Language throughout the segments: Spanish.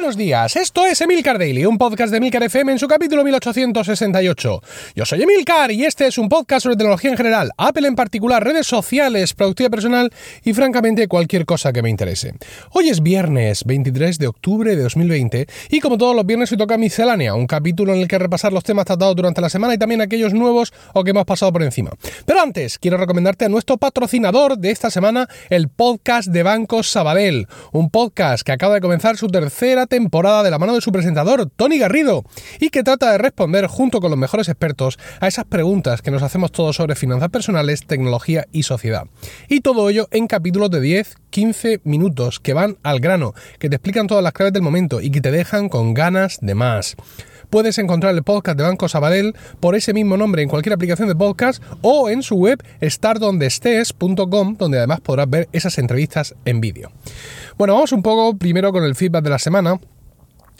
Buenos días, esto es Emilcar Daily, un podcast de Emilcar FM en su capítulo 1868. Yo soy Emilcar y este es un podcast sobre tecnología en general, Apple en particular, redes sociales, productividad personal y francamente cualquier cosa que me interese. Hoy es viernes 23 de octubre de 2020 y como todos los viernes hoy toca miscelánea, un capítulo en el que repasar los temas tratados durante la semana y también aquellos nuevos o que hemos pasado por encima. Pero antes, quiero recomendarte a nuestro patrocinador de esta semana, el podcast de Banco Sabadell, un podcast que acaba de comenzar su tercera temporada de la mano de su presentador, Tony Garrido, y que trata de responder junto con los mejores expertos a esas preguntas que nos hacemos todos sobre finanzas personales, tecnología y sociedad. Y todo ello en capítulos de 10, 15 minutos que van al grano, que te explican todas las claves del momento y que te dejan con ganas de más. Puedes encontrar el podcast de Banco Sabadell por ese mismo nombre en cualquier aplicación de podcast o en su web stardondestes.com, donde además podrás ver esas entrevistas en vídeo. Bueno, vamos un poco primero con el feedback de la semana.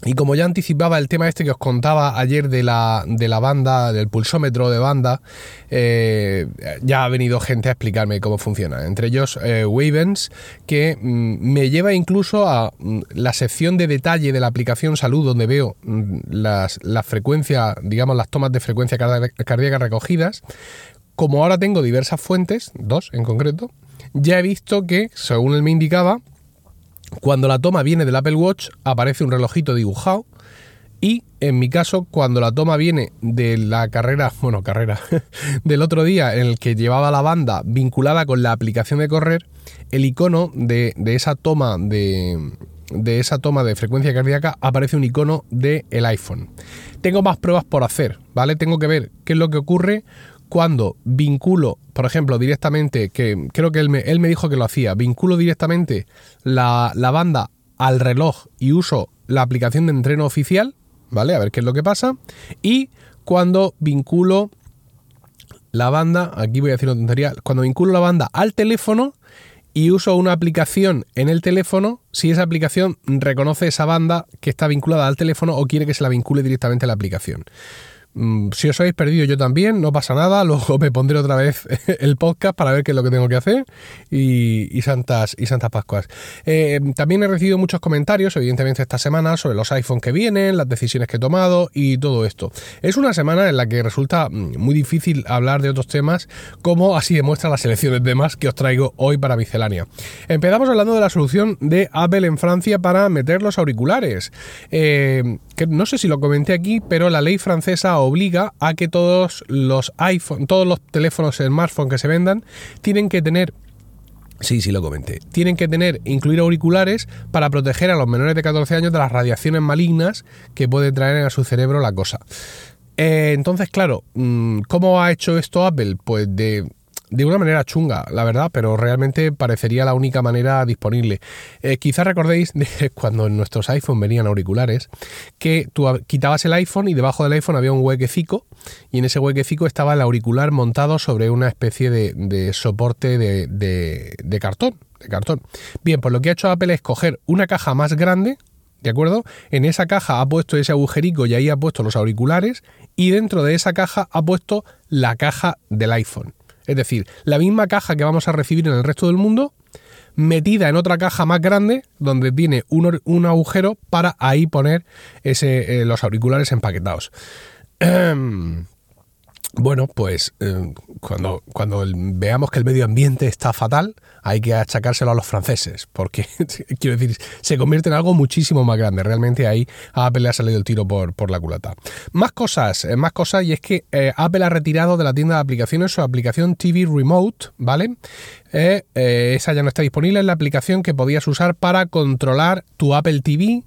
Y como ya anticipaba el tema este que os contaba ayer de la, de la banda, del pulsómetro de banda, eh, ya ha venido gente a explicarme cómo funciona. Entre ellos eh, Wavens, que mm, me lleva incluso a mm, la sección de detalle de la aplicación Salud, donde veo mm, las, la frecuencia, digamos, las tomas de frecuencia cardíaca recogidas. Como ahora tengo diversas fuentes, dos en concreto, ya he visto que, según él me indicaba, cuando la toma viene del Apple Watch, aparece un relojito dibujado. Y en mi caso, cuando la toma viene de la carrera, bueno, carrera, del otro día en el que llevaba la banda vinculada con la aplicación de correr, el icono de, esa toma de, de esa toma de frecuencia cardíaca aparece un icono del el iPhone. Tengo más pruebas por hacer, ¿vale? Tengo que ver qué es lo que ocurre cuando vinculo, por ejemplo, directamente, que creo que él me, él me dijo que lo hacía, vinculo directamente la, banda al reloj y uso la aplicación de entreno oficial, ¿vale? A ver qué es lo que pasa. Y cuando vinculo la banda, aquí voy a decir una tontería, cuando vinculo la banda al teléfono y uso una aplicación en el teléfono, si esa aplicación reconoce esa banda que está vinculada al teléfono o quiere que se la vincule directamente a la aplicación. Mm, si os habéis perdido yo también, no pasa nada, luego me pondré otra vez el podcast para ver qué es lo que tengo que hacer y, santas, y santas Pascuas. Eh, también he recibido muchos comentarios, evidentemente, esta semana sobre los iPhones que vienen, las decisiones que he tomado y todo esto. Es una semana en la que resulta mm, muy difícil hablar de otros temas, como así demuestra las selecciones de temas que os traigo hoy para miscelánea. Empezamos hablando de la solución de Apple en Francia para meter los auriculares. Eh, no sé si lo comenté aquí, pero la ley francesa obliga a que todos los iPhone, todos los teléfonos smartphone que se vendan tienen que tener Sí, sí lo comenté. Tienen que tener, incluir auriculares para proteger a los menores de 14 años de las radiaciones malignas que puede traer a su cerebro la cosa. Eh, entonces, claro, mm, ¿cómo ha hecho esto Apple? Pues de de una manera chunga, la verdad, pero realmente parecería la única manera disponible. Eh, quizás recordéis de cuando nuestros iPhone venían auriculares, que tú quitabas el iPhone y debajo del iPhone había un huequecico y en ese huequecico estaba el auricular montado sobre una especie de, soporte de, de, cartón. De cartón. Bien, pues lo que ha hecho Apple es coger una caja más grande, ¿De acuerdo? En esa caja ha puesto ese agujerico y ahí ha puesto los auriculares y dentro de esa caja ha puesto la caja del iPhone. Es decir, la misma caja que vamos a recibir en el resto del mundo, metida en otra caja más grande donde tiene un, agujero para ahí poner ese, eh, los auriculares empaquetados. Bueno, pues eh, cuando, cuando veamos que el medio ambiente está fatal, hay que achacárselo a los franceses, porque quiero decir, se convierte en algo muchísimo más grande. Realmente ahí a Apple le ha salido el tiro por, por la culata. Más cosas, eh, más cosas, y es que eh, Apple ha retirado de la tienda de aplicaciones su aplicación TV Remote, ¿vale? esa ya no está disponible, es la aplicación que podías usar para controlar tu Apple TV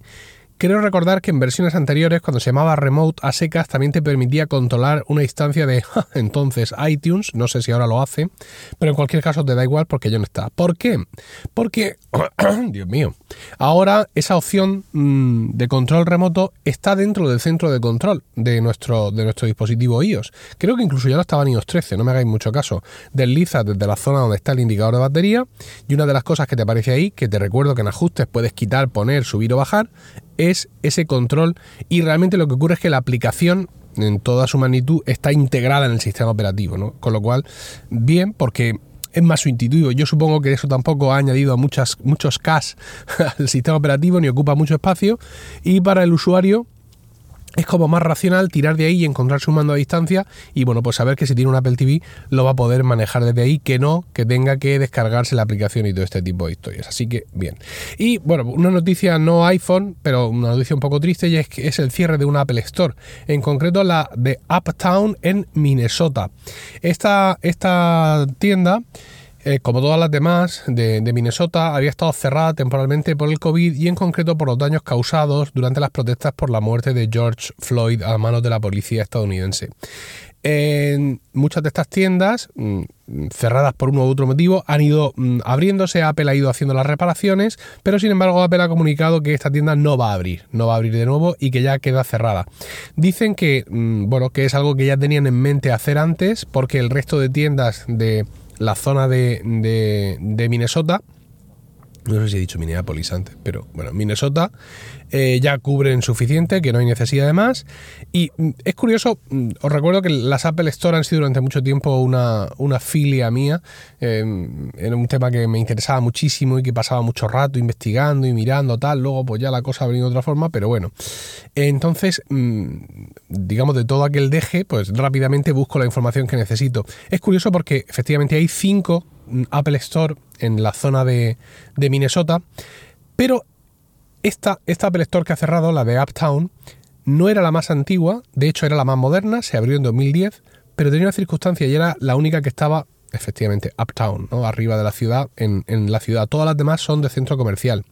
Quiero recordar que en versiones anteriores, cuando se llamaba Remote a secas, también te permitía controlar una instancia de entonces iTunes, no sé si ahora lo hace, pero en cualquier caso te da igual porque ya no está. ¿Por qué? Porque, Dios mío, ahora esa opción mm, de control remoto está dentro del centro de control de nuestro, de nuestro dispositivo iOS. Creo que incluso ya lo estaba en iOS 13, no me hagáis mucho caso. Desliza desde la zona donde está el indicador de batería y una de las cosas que te aparece ahí, que te recuerdo que en ajustes puedes quitar, poner, subir o bajar, es ese control y realmente lo que ocurre es que la aplicación en toda su magnitud está integrada en el sistema operativo, ¿no? Con lo cual, bien, porque es más intuitivo. Yo supongo que eso tampoco ha añadido a muchas, muchos cash al sistema operativo ni ocupa mucho espacio. Y para el usuario es como más racional tirar de ahí y encontrar su mando a distancia y bueno, pues saber que si tiene un Apple TV lo va a poder manejar desde ahí, que no, que tenga que descargarse la aplicación y todo este tipo de historias. Así que bien. Y bueno, una noticia no iPhone, pero una noticia un poco triste y es que es el cierre de una Apple Store, en concreto la de Uptown en Minnesota. Esta, esta tienda eh, como todas las demás de, Minnesota, había estado cerrada temporalmente por el COVID y en concreto por los daños causados durante las protestas por la muerte de George Floyd a manos de la policía estadounidense. En muchas de estas tiendas, mm, cerradas por uno u otro motivo, han ido mm, abriéndose, Apple ha ido haciendo las reparaciones, pero sin embargo Apple ha comunicado que esta tienda no va a abrir, no va a abrir de nuevo y que ya queda cerrada. Dicen que, mm, bueno, que es algo que ya tenían en mente hacer antes, porque el resto de tiendas de la zona de, de, Minnesota, no sé si he dicho Minneapolis antes, pero bueno, Minnesota eh, ya cubren suficiente, que no hay necesidad de más. Y mm, es curioso, mm, os recuerdo que las Apple Store han sido durante mucho tiempo una, una filia mía. Em, era un tema que me interesaba muchísimo y que pasaba mucho rato investigando y mirando tal. Luego, pues ya la cosa ha venido de otra forma, pero bueno. Entonces, mm, digamos, de todo aquel deje, pues rápidamente busco la información que necesito. Es curioso porque efectivamente hay cinco Apple Store en la zona de, de Minnesota, pero esta, Apple Store que ha cerrado, la de Uptown, no era la más antigua, de hecho era la más moderna, se abrió en 2010, pero tenía una circunstancia y era la única que estaba efectivamente uptown, ¿no? arriba de la ciudad, en, la ciudad. Todas las demás son de centro comercial.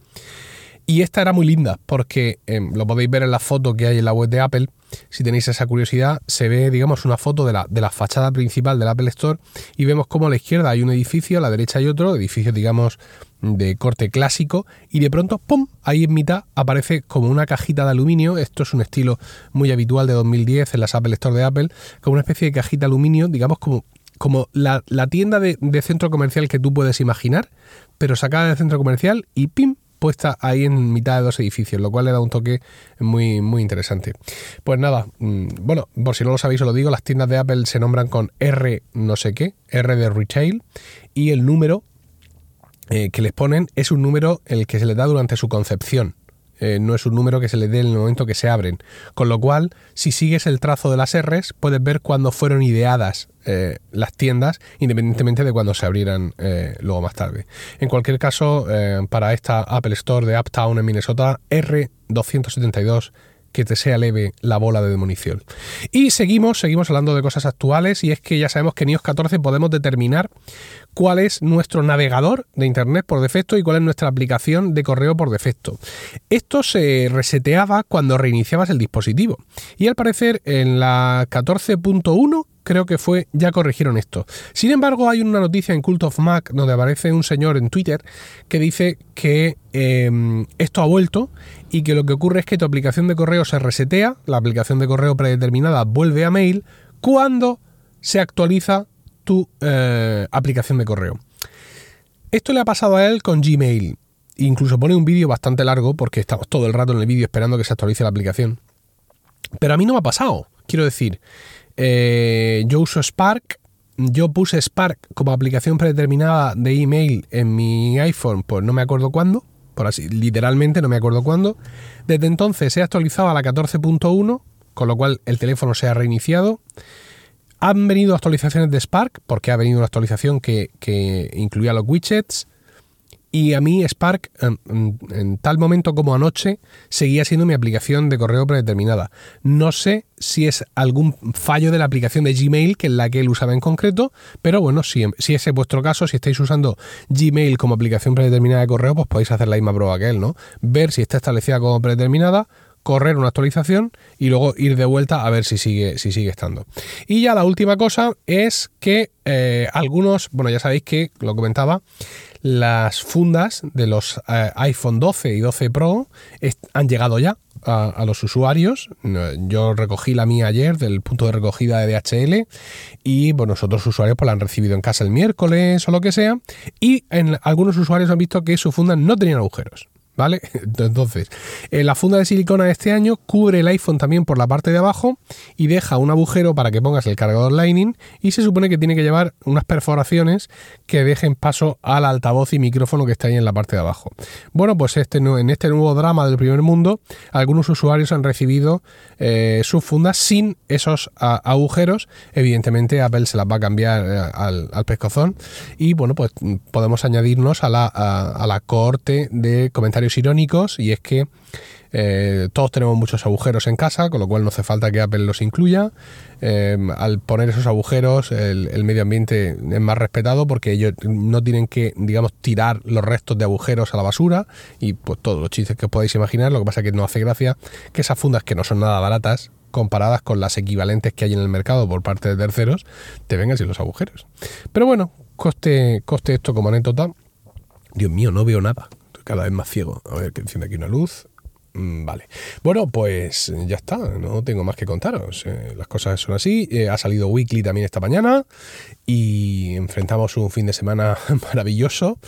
Y esta era muy linda porque em, lo podéis ver en la foto que hay en la web de Apple. Si tenéis esa curiosidad, se ve, digamos, una foto de la, de la fachada principal del Apple Store y vemos como a la izquierda hay un edificio, a la derecha hay otro, edificio, digamos, de corte clásico y de pronto, ¡pum!, ahí en mitad aparece como una cajita de aluminio, esto es un estilo muy habitual de 2010 en las Apple Store de Apple, como una especie de cajita de aluminio, digamos como, como la, tienda de, centro comercial que tú puedes imaginar, pero sacada del centro comercial y ¡pim!, puesta ahí en mitad de dos edificios, lo cual le da un toque muy, muy interesante. Pues nada, mm, bueno, por si no lo sabéis, os lo digo, las tiendas de Apple se nombran con R no sé qué, R de retail, y el número eh, que les ponen es un número el que se les da durante su concepción. Eh, no es un número que se les dé en el momento que se abren. Con lo cual, si sigues el trazo de las R's, puedes ver cuándo fueron ideadas eh, las tiendas, independientemente de cuándo se abrieran luego más tarde. En cualquier caso, para esta Apple Store de Uptown en Minnesota, R272 que te sea leve la bola de demolición. Y seguimos, seguimos hablando de cosas actuales y es que ya sabemos que en iOS 14 podemos determinar cuál es nuestro navegador de Internet por defecto y cuál es nuestra aplicación de correo por defecto. Esto se reseteaba cuando reiniciabas el dispositivo y al parecer en la 14.1 creo que fue, ya corrigieron esto. Sin embargo, hay una noticia en Cult of Mac donde aparece un señor en Twitter que dice que em, esto ha vuelto y que lo que ocurre es que tu aplicación de correo se resetea, la aplicación de correo predeterminada vuelve a mail cuando se actualiza tu eh, aplicación de correo. Esto le ha pasado a él con Gmail. Incluso pone un vídeo bastante largo porque estamos todo el rato en el vídeo esperando que se actualice la aplicación. Pero a mí no me ha pasado. Quiero decir, eh, yo uso Spark. Yo puse Spark como aplicación predeterminada de email en mi iPhone, pues no me acuerdo cuándo, por así, literalmente no me acuerdo cuándo. Desde entonces he actualizado a la 14.1, con lo cual el teléfono se ha reiniciado. Han venido actualizaciones de Spark, porque ha venido una actualización que, que incluía los widgets. Y a mí Spark, en, tal momento como anoche, seguía siendo mi aplicación de correo predeterminada. No sé si es algún fallo de la aplicación de Gmail, que es la que él usaba en concreto, pero bueno, si, si ese es vuestro caso, si estáis usando Gmail como aplicación predeterminada de correo, pues podéis hacer la misma prueba que él, ¿no? Ver si está establecida como predeterminada, correr una actualización y luego ir de vuelta a ver si sigue, si sigue estando. Y ya la última cosa es que eh, algunos, bueno, ya sabéis que lo comentaba, las fundas de los eh, iPhone 12 y 12 Pro han llegado ya a, los usuarios. Yo recogí la mía ayer del punto de recogida de DHL y bueno, otros usuarios pues la han recibido en casa el miércoles o lo que sea. Y en, algunos usuarios han visto que su funda no tenían agujeros. ¿Vale? Entonces, eh, la funda de silicona de este año cubre el iPhone también por la parte de abajo y deja un agujero para que pongas el cargador Lightning y se supone que tiene que llevar unas perforaciones que dejen paso al altavoz y micrófono que está ahí en la parte de abajo. Bueno, pues este, en este nuevo drama del primer mundo, algunos usuarios han recibido eh, sus fundas sin esos agujeros. Evidentemente Apple se las va a cambiar eh, al, pescozón y bueno, pues podemos añadirnos a la, a la corte de comentarios irónicos y es que eh, todos tenemos muchos agujeros en casa, con lo cual no hace falta que Apple los incluya. Eh, al poner esos agujeros, el, medio ambiente es más respetado porque ellos no tienen que, digamos, tirar los restos de agujeros a la basura y pues todos los chistes que os podéis imaginar. Lo que pasa es que no hace gracia que esas fundas que no son nada baratas, comparadas con las equivalentes que hay en el mercado por parte de terceros, te vengan sin los agujeros. Pero bueno, coste, coste esto como anécdota. Dios mío, no veo nada. Cada vez más ciego. A ver, que enciende aquí una luz. Mm, vale. Bueno, pues ya está, no tengo más que contaros. Eh, las cosas son así. Eh, ha salido Weekly también esta mañana y enfrentamos un fin de semana maravilloso.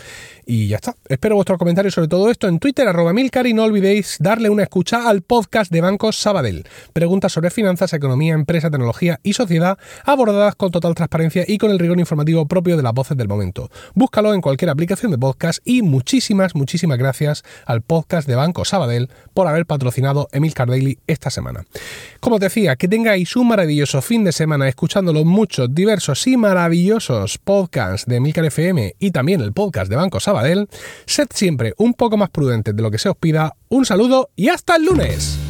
Y ya está. Espero vuestros comentarios sobre todo esto en Twitter, arroba Milcar, y no olvidéis darle una escucha al podcast de Bancos Sabadell. Preguntas sobre finanzas, economía, empresa, tecnología y sociedad abordadas con total transparencia y con el rigor informativo propio de las voces del momento. Búscalo en cualquier aplicación de podcast y muchísimas, muchísimas gracias al podcast de Banco Sabadell por haber patrocinado Emilcar Daily esta semana. Como te decía, que tengáis un maravilloso fin de semana escuchando los muchos, diversos y maravillosos podcasts de Emilcar FM y también el podcast de Banco Sabadell. Sed siempre un poco más prudentes de lo que se os pida. Un saludo y hasta el lunes.